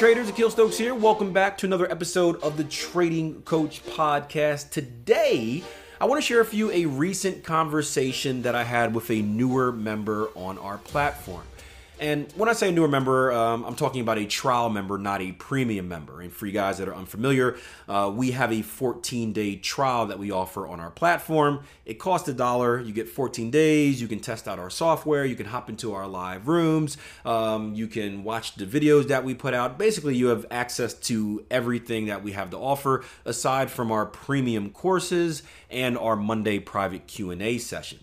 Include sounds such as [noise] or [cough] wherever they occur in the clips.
Traders, Akil Stokes here. Welcome back to another episode of the Trading Coach Podcast. Today, I want to share with you a recent conversation that I had with a newer member on our platform. And when I say newer member, um, I'm talking about a trial member, not a premium member. And for you guys that are unfamiliar, uh, we have a 14 day trial that we offer on our platform. It costs a dollar. You get 14 days. You can test out our software. You can hop into our live rooms. Um, you can watch the videos that we put out. Basically, you have access to everything that we have to offer aside from our premium courses and our Monday private Q&A session.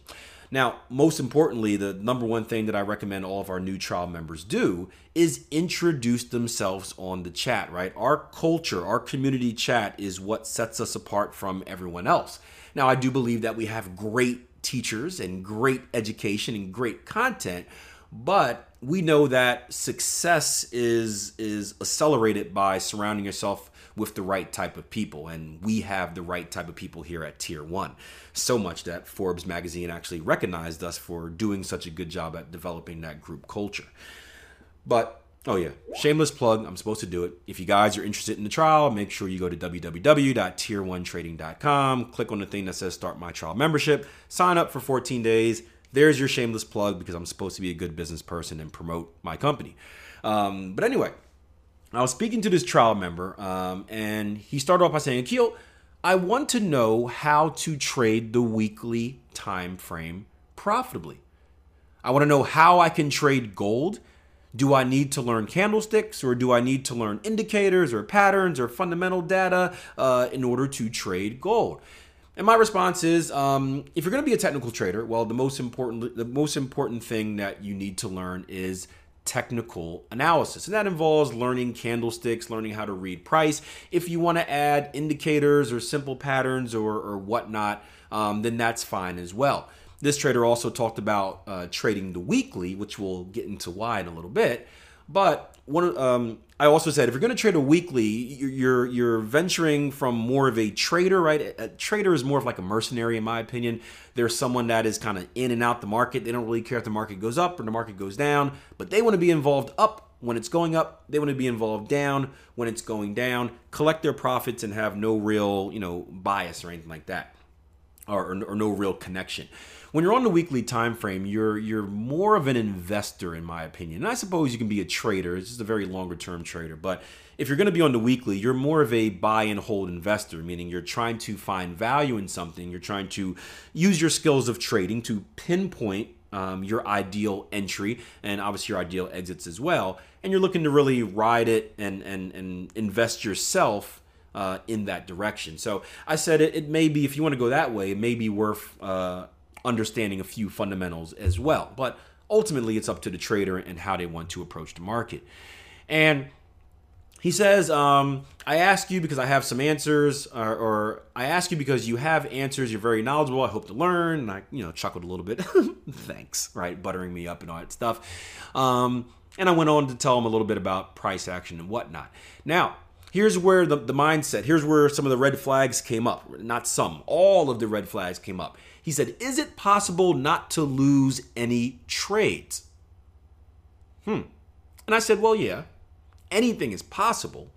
Now, most importantly, the number one thing that I recommend all of our new trial members do is introduce themselves on the chat, right? Our culture, our community chat is what sets us apart from everyone else. Now, I do believe that we have great teachers and great education and great content, but we know that success is is accelerated by surrounding yourself with the right type of people. And we have the right type of people here at Tier 1. So much that Forbes magazine actually recognized us for doing such a good job at developing that group culture. But Oh yeah, shameless plug. I'm supposed to do it. If you guys are interested in the trial, make sure you go to www.tier1trading.com, click on the thing that says start my trial membership, sign up for 14 days. There's your shameless plug because I'm supposed to be a good business person and promote my company. Um, but anyway, I was speaking to this trial member, um, and he started off by saying, Akil, I want to know how to trade the weekly time frame profitably. I want to know how I can trade gold. Do I need to learn candlesticks or do I need to learn indicators or patterns or fundamental data uh, in order to trade gold? And my response is, um, if you're going to be a technical trader, well, the most important the most important thing that you need to learn is technical analysis. And that involves learning candlesticks, learning how to read price. If you want to add indicators or simple patterns or, or whatnot, um, then that's fine as well. This trader also talked about uh, trading the weekly, which we'll get into why in a little bit. But one, um, I also said if you're going to trade a weekly, you're you're venturing from more of a trader, right? A trader is more of like a mercenary, in my opinion. There's someone that is kind of in and out the market. They don't really care if the market goes up or the market goes down, but they want to be involved up when it's going up. They want to be involved down when it's going down. Collect their profits and have no real, you know, bias or anything like that, or, or, or no real connection when you're on the weekly time frame, you're you're more of an investor, in my opinion. And I suppose you can be a trader. It's just a very longer term trader. But if you're going to be on the weekly, you're more of a buy and hold investor, meaning you're trying to find value in something. You're trying to use your skills of trading to pinpoint um, your ideal entry and obviously your ideal exits as well. And you're looking to really ride it and and and invest yourself. Uh, in that direction. So I said it, it, may be, if you want to go that way, it may be worth uh, understanding a few fundamentals as well. But ultimately, it's up to the trader and how they want to approach the market. And he says, um, I ask you because I have some answers, or, or, I ask you because you have answers. You're very knowledgeable. I hope to learn. And I, you know, chuckled a little bit. [laughs] Thanks, right? Buttering me up and all that stuff. Um, and I went on to tell him a little bit about price action and whatnot. Now, here's where the, the mindset, here's where some of the red flags came up. Not some, all of the red flags came up. He said, Is it possible not to lose any trades? Hmm. And I said, Well, yeah, anything is possible.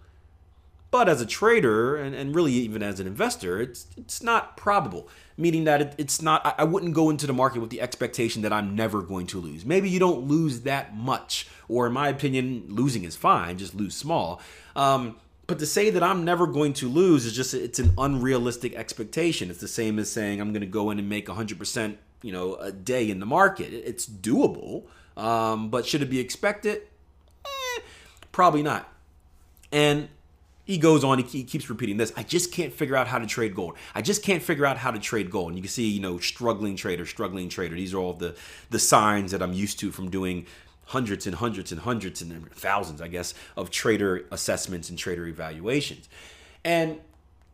But as a trader, and, and really even as an investor, it's it's not probable. Meaning that it, it's not. I, I wouldn't go into the market with the expectation that I'm never going to lose. Maybe you don't lose that much, or in my opinion, losing is fine. Just lose small. Um, but to say that I'm never going to lose is just it's an unrealistic expectation. It's the same as saying I'm going to go in and make 100%, you know, a day in the market. It's doable, um, but should it be expected? Eh, probably not. And he goes on, he keeps repeating this. I just can't figure out how to trade gold. I just can't figure out how to trade gold. And you can see, you know, struggling trader, struggling trader. These are all the the signs that I'm used to from doing hundreds and hundreds and hundreds and thousands, I guess, of trader assessments and trader evaluations. And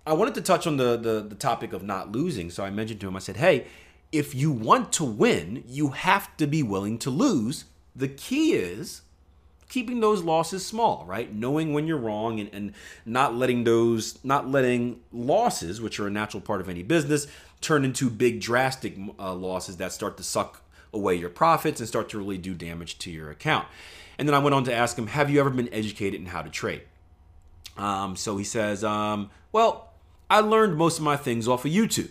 I wanted to touch on the, the, the topic of not losing. So I mentioned to him, I said, hey, if you want to win, you have to be willing to lose. The key is keeping those losses small, right? Knowing when you're wrong and, and not letting those, not letting losses, which are a natural part of any business, turn into big drastic uh, losses that start to suck away your profits and start to really do damage to your account. And then I went on to ask him, Have you ever been educated in how to trade? Um, so he says, um, Well, I learned most of my things off of YouTube,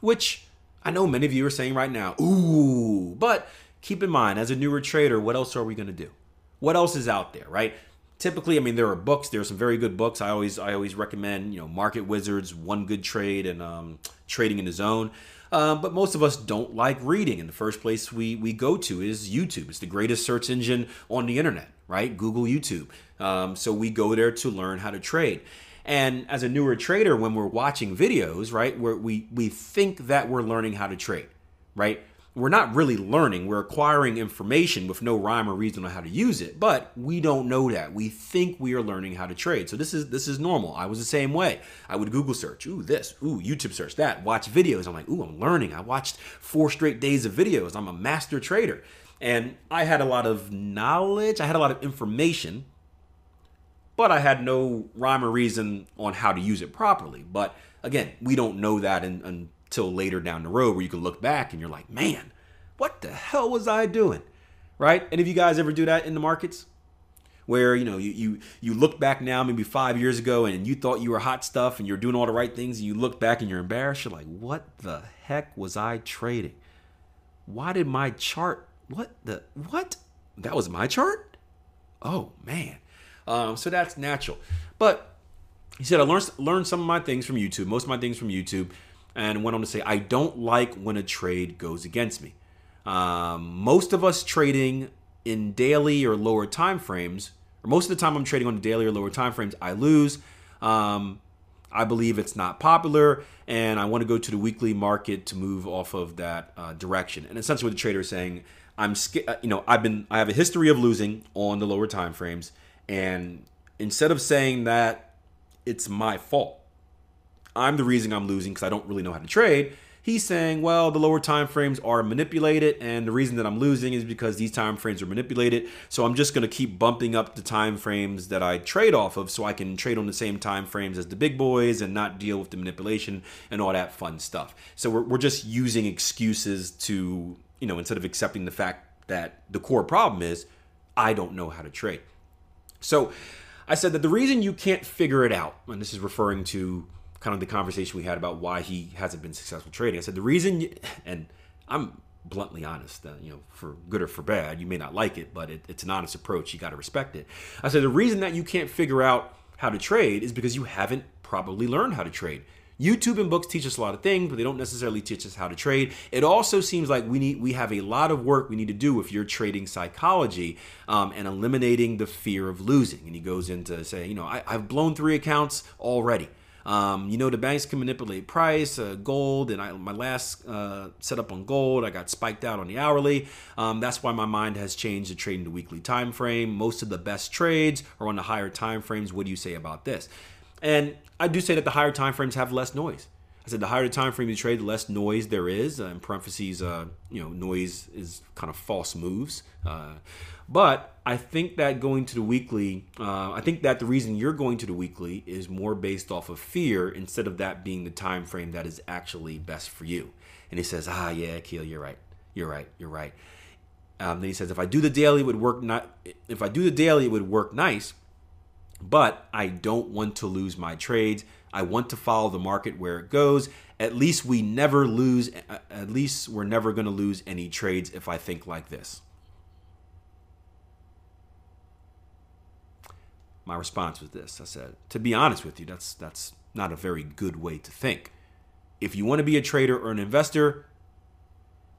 which I know many of you are saying right now, Ooh, but keep in mind, as a newer trader, what else are we going to do? What else is out there, right? Typically, I mean, there are books. There are some very good books. I always, I always recommend, you know, Market Wizards, One Good Trade, and um, Trading in the Zone. Um, but most of us don't like reading. And the first place we, we go to is YouTube. It's the greatest search engine on the internet, right? Google YouTube. Um, so we go there to learn how to trade. And as a newer trader, when we're watching videos, right, where we we think that we're learning how to trade, right? We're not really learning. We're acquiring information with no rhyme or reason on how to use it, but we don't know that. We think we are learning how to trade. So this is this is normal. I was the same way. I would Google search, ooh, this, ooh, YouTube search that, watch videos. I'm like, ooh, I'm learning. I watched four straight days of videos. I'm a master trader. And I had a lot of knowledge, I had a lot of information, but I had no rhyme or reason on how to use it properly. But again, we don't know that in till later down the road where you can look back and you're like, man, what the hell was I doing? Right? And if you guys ever do that in the markets, where you know you, you you look back now maybe five years ago and you thought you were hot stuff and you're doing all the right things and you look back and you're embarrassed you're like what the heck was i trading? Why did my chart what the what? That was my chart? Oh man. Um, so that's natural. But he said i learned learned some of my things from youtube most of my things from youtube and went on to say, I don't like when a trade goes against me. Um, most of us trading in daily or lower time frames, or most of the time I'm trading on daily or lower time frames, I lose. Um, I believe it's not popular, and I want to go to the weekly market to move off of that uh, direction. And essentially, what the trader is saying, I'm, uh, you know, I've been, I have a history of losing on the lower time frames, and instead of saying that it's my fault, I'm the reason I'm losing because I don't really know how to trade. He's saying, well, the lower time frames are manipulated, and the reason that I'm losing is because these time frames are manipulated. So I'm just going to keep bumping up the time frames that I trade off of, so I can trade on the same time frames as the big boys and not deal with the manipulation and all that fun stuff. So we're, we're just using excuses to, you know, instead of accepting the fact that the core problem is I don't know how to trade. So I said that the reason you can't figure it out, and this is referring to kind of the conversation we had about why he hasn't been successful trading. I said the reason, [laughs] and I'm bluntly honest, uh, you know, for good or for bad, you may not like it, but it, it's an honest approach. You got to respect it. I said the reason that you can't figure out how to trade is because you haven't probably learned how to trade. YouTube and books teach us a lot of things, but they don't necessarily teach us how to trade. It also seems like we need we have a lot of work we need to do if you're trading psychology um, and eliminating the fear of losing. And he goes into say, you know, I, I've blown three accounts already. Um, you know, the banks can manipulate price, uh, gold, and I, my last uh, setup on gold, I got spiked out on the hourly. Um, that's why my mind has changed to trading the weekly time frame. Most of the best trades are on the higher time frames. What do you say about this? And I do say that the higher time frames have less noise. I said the higher the time frame you trade, the less noise there is. Uh, in parentheses, uh, you know, noise is kind of false moves. Uh, but I think that going to the weekly, uh, I think that the reason you're going to the weekly is more based off of fear instead of that being the time frame that is actually best for you. And he says, Ah, yeah, Keel, you're right. You're right. You're right. Um, then he says, if I do the daily, it would work not. If I do the daily, it would work nice. but I don't want to lose my trades. I want to follow the market where it goes. At least we never lose, at least we're never going to lose any trades if I think like this. My response was this I said, to be honest with you, that's, that's not a very good way to think. If you want to be a trader or an investor,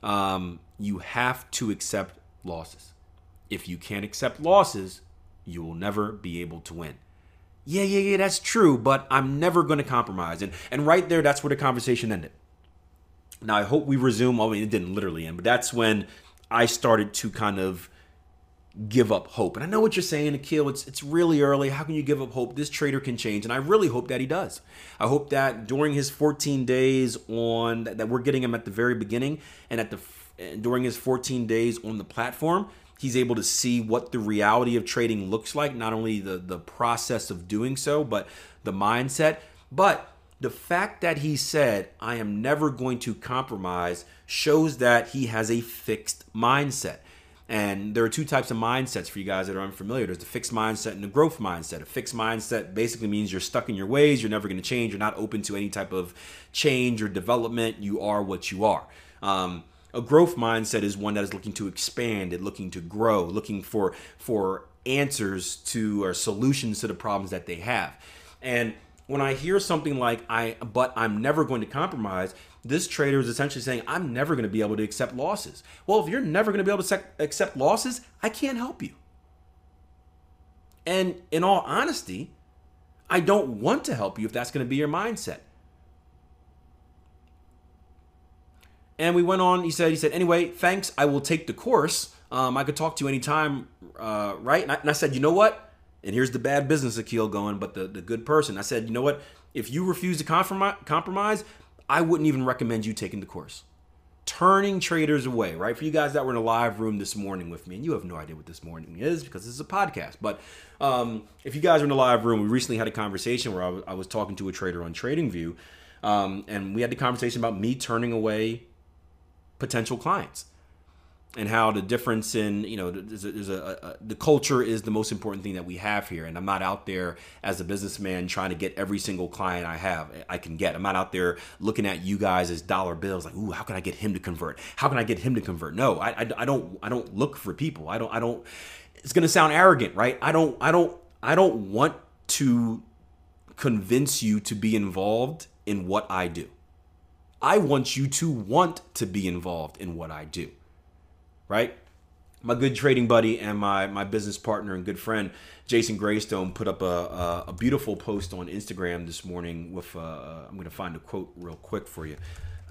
um, you have to accept losses. If you can't accept losses, you will never be able to win. Yeah, yeah, yeah, that's true, but I'm never going to compromise. And and right there, that's where the conversation ended. Now I hope we resume. I mean, it didn't literally end, but that's when I started to kind of give up hope. And I know what you're saying, Akil. It's it's really early. How can you give up hope? This trader can change, and I really hope that he does. I hope that during his 14 days on that, we're getting him at the very beginning, and at the during his 14 days on the platform, he's able to see what the reality of trading looks like. Not only the the process of doing so, but the mindset. But the fact that he said, I am never going to compromise, shows that he has a fixed mindset. And there are two types of mindsets for you guys that are unfamiliar. There's the fixed mindset and the growth mindset. A fixed mindset basically means you're stuck in your ways, you're never going to change, you're not open to any type of change or development. You are what you are. Um, a growth mindset is one that is looking to expand, and looking to grow, looking for for answers to or solutions to the problems that they have. And when I hear something like I but I'm never going to compromise, this trader is essentially saying, I'm never going to be able to accept losses. Well, if you're never going to be able to accept losses, I can't help you. And in all honesty, I don't want to help you if that's going to be your mindset. And we went on. He said, he said, anyway, thanks. I will take the course. Um, I could talk to you anytime, uh, right? And I, and I, said, you know what? And here's the bad business Akil going, but the, the good person. I said, you know what? If you refuse to compromise, I wouldn't even recommend you taking the course. Turning traders away, right? For you guys that were in a live room this morning with me, and you have no idea what this morning is because this is a podcast. But um, if you guys are in the live room, we recently had a conversation where I was, was talking to a trader on TradingView, um, and we had the conversation about me turning away potential clients and how the difference in you know there's a, there's a, a, the culture is the most important thing that we have here. And i'm not out there as a businessman trying to get every single client i have i can get. I'm not out there looking at you guys as dollar bills like ooh how can i get him to convert? How can i get him to convert? No i, I, I don't i don't look for people. I don't i don't it's going to sound arrogant right? I don't i don't i don't want to convince you to be involved in what i do i want you to want to be involved in what i do right? My good trading buddy and my my business partner and good friend Jason Graystone, put up a, a, a beautiful post on Instagram this morning. With uh, uh I'm going to find a quote real quick for you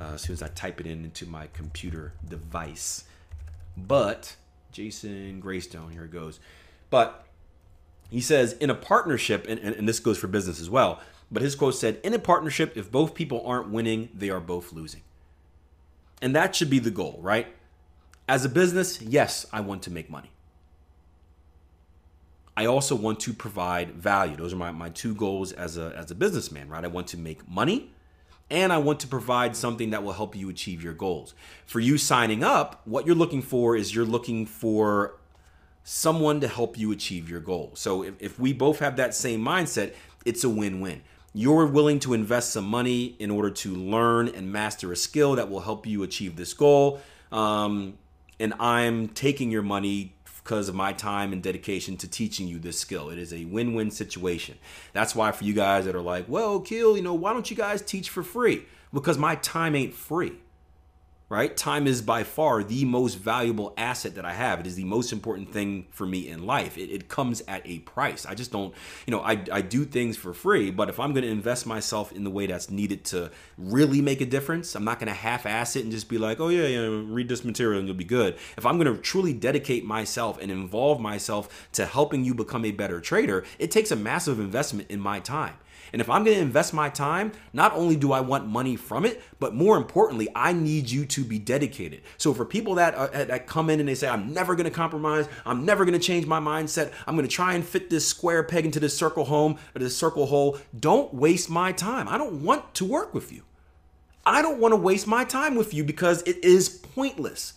uh, as soon as I type it in into my computer device. But Jason Graystone, here it goes. But he says in a partnership, and, and, and this goes for business as well. But his quote said, "In a partnership, if both people aren't winning, they are both losing." And that should be the goal, right? As a business, yes, I want to make money. I also want to provide value. Those are my, my two goals as a, as a businessman, right? I want to make money and I want to provide something that will help you achieve your goals. For you signing up, what you're looking for is you're looking for someone to help you achieve your goal. So if, if we both have that same mindset, it's a win win. You're willing to invest some money in order to learn and master a skill that will help you achieve this goal. Um, and I'm taking your money because of my time and dedication to teaching you this skill. It is a win-win situation. That's why for you guys that are like, "Well, Kill, you know, why don't you guys teach for free?" Because my time ain't free right? Time is by far the most valuable asset that I have. It is the most important thing for me in life. It, it comes at a price. I just don't, you know, I, I do things for free, but if I'm going to invest myself in the way that's needed to really make a difference, I'm not going to half ass it and just be like, oh, yeah, yeah, read this material and you'll be good. If I'm going to truly dedicate myself and involve myself to helping you become a better trader, it takes a massive investment in my time. And if I'm going to invest my time, not only do I want money from it, but more importantly, I need you to be dedicated. So for people that uh, that come in and they say, "I'm never going to compromise. I'm never going to change my mindset. I'm going to try and fit this square peg into this circle home or this circle hole," don't waste my time. I don't want to work with you. I don't want to waste my time with you because it is pointless.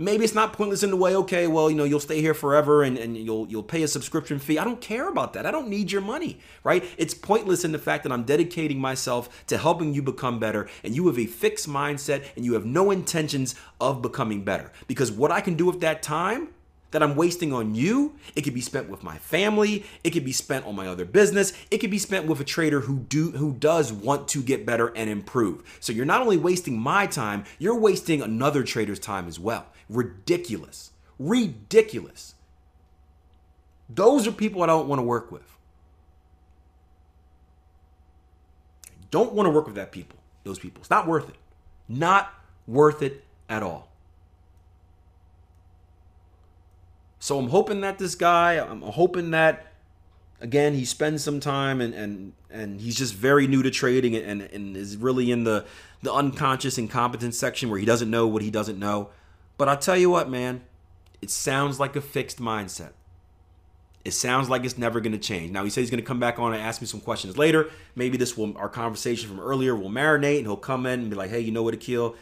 Maybe it's not pointless in the way, okay, well, you know, you'll stay here forever and, and you'll you'll pay a subscription fee. I don't care about that. I don't need your money, right? It's pointless in the fact that I'm dedicating myself to helping you become better and you have a fixed mindset and you have no intentions of becoming better. Because what I can do with that time that I'm wasting on you, it could be spent with my family, it could be spent on my other business, it could be spent with a trader who do who does want to get better and improve. So you're not only wasting my time, you're wasting another trader's time as well. Ridiculous. Ridiculous. Those are people I don't want to work with. I don't want to work with that people. Those people. It's not worth it. Not worth it at all. So I'm hoping that this guy, I'm hoping that again he spends some time and and and he's just very new to trading and and is really in the the unconscious incompetence section where he doesn't know what he doesn't know. But I'll tell you what, man, it sounds like a fixed mindset. It sounds like it's never going to change. Now he said he's going to come back on and ask me some questions later. Maybe this will our conversation from earlier will marinate and he'll come in and be like, "Hey, you know what, Akil?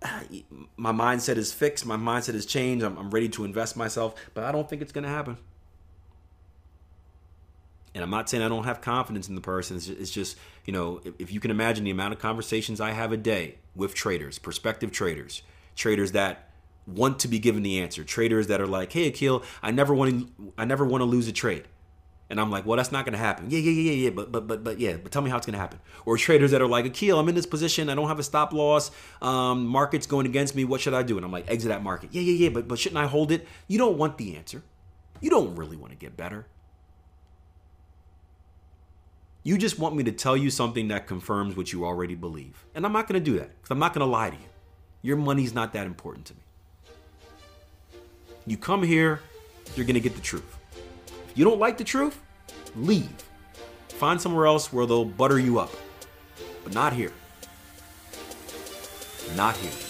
[sighs] my mindset is fixed. My mindset has changed. I'm, I'm ready to invest myself, but I don't think it's going to happen. And I'm not saying I don't have confidence in the person. It's just, you know, if, you can imagine the amount of conversations I have a day with traders, prospective traders, traders that want to be given the answer, traders that are like, "Hey, Akil, I never want to, I never want to lose a trade." And I'm like, well, that's not gonna happen. Yeah, yeah, yeah, yeah, yeah. but but but but yeah, but tell me how it's gonna happen. Or traders that are like, Akil, I'm in this position, I don't have a stop loss, um, market's going against me, what should I do? And I'm like, exit that market. Yeah, yeah, yeah, but but shouldn't I hold it? You don't want the answer. You don't really want to get better. You just want me to tell you something that confirms what you already believe. And I'm not gonna do that, because I'm not gonna lie to you. Your money's not that important to me. You come here, you're gonna get the truth. If You don't like the truth? Leave. Find somewhere else where they'll butter you up. But not here. Not here.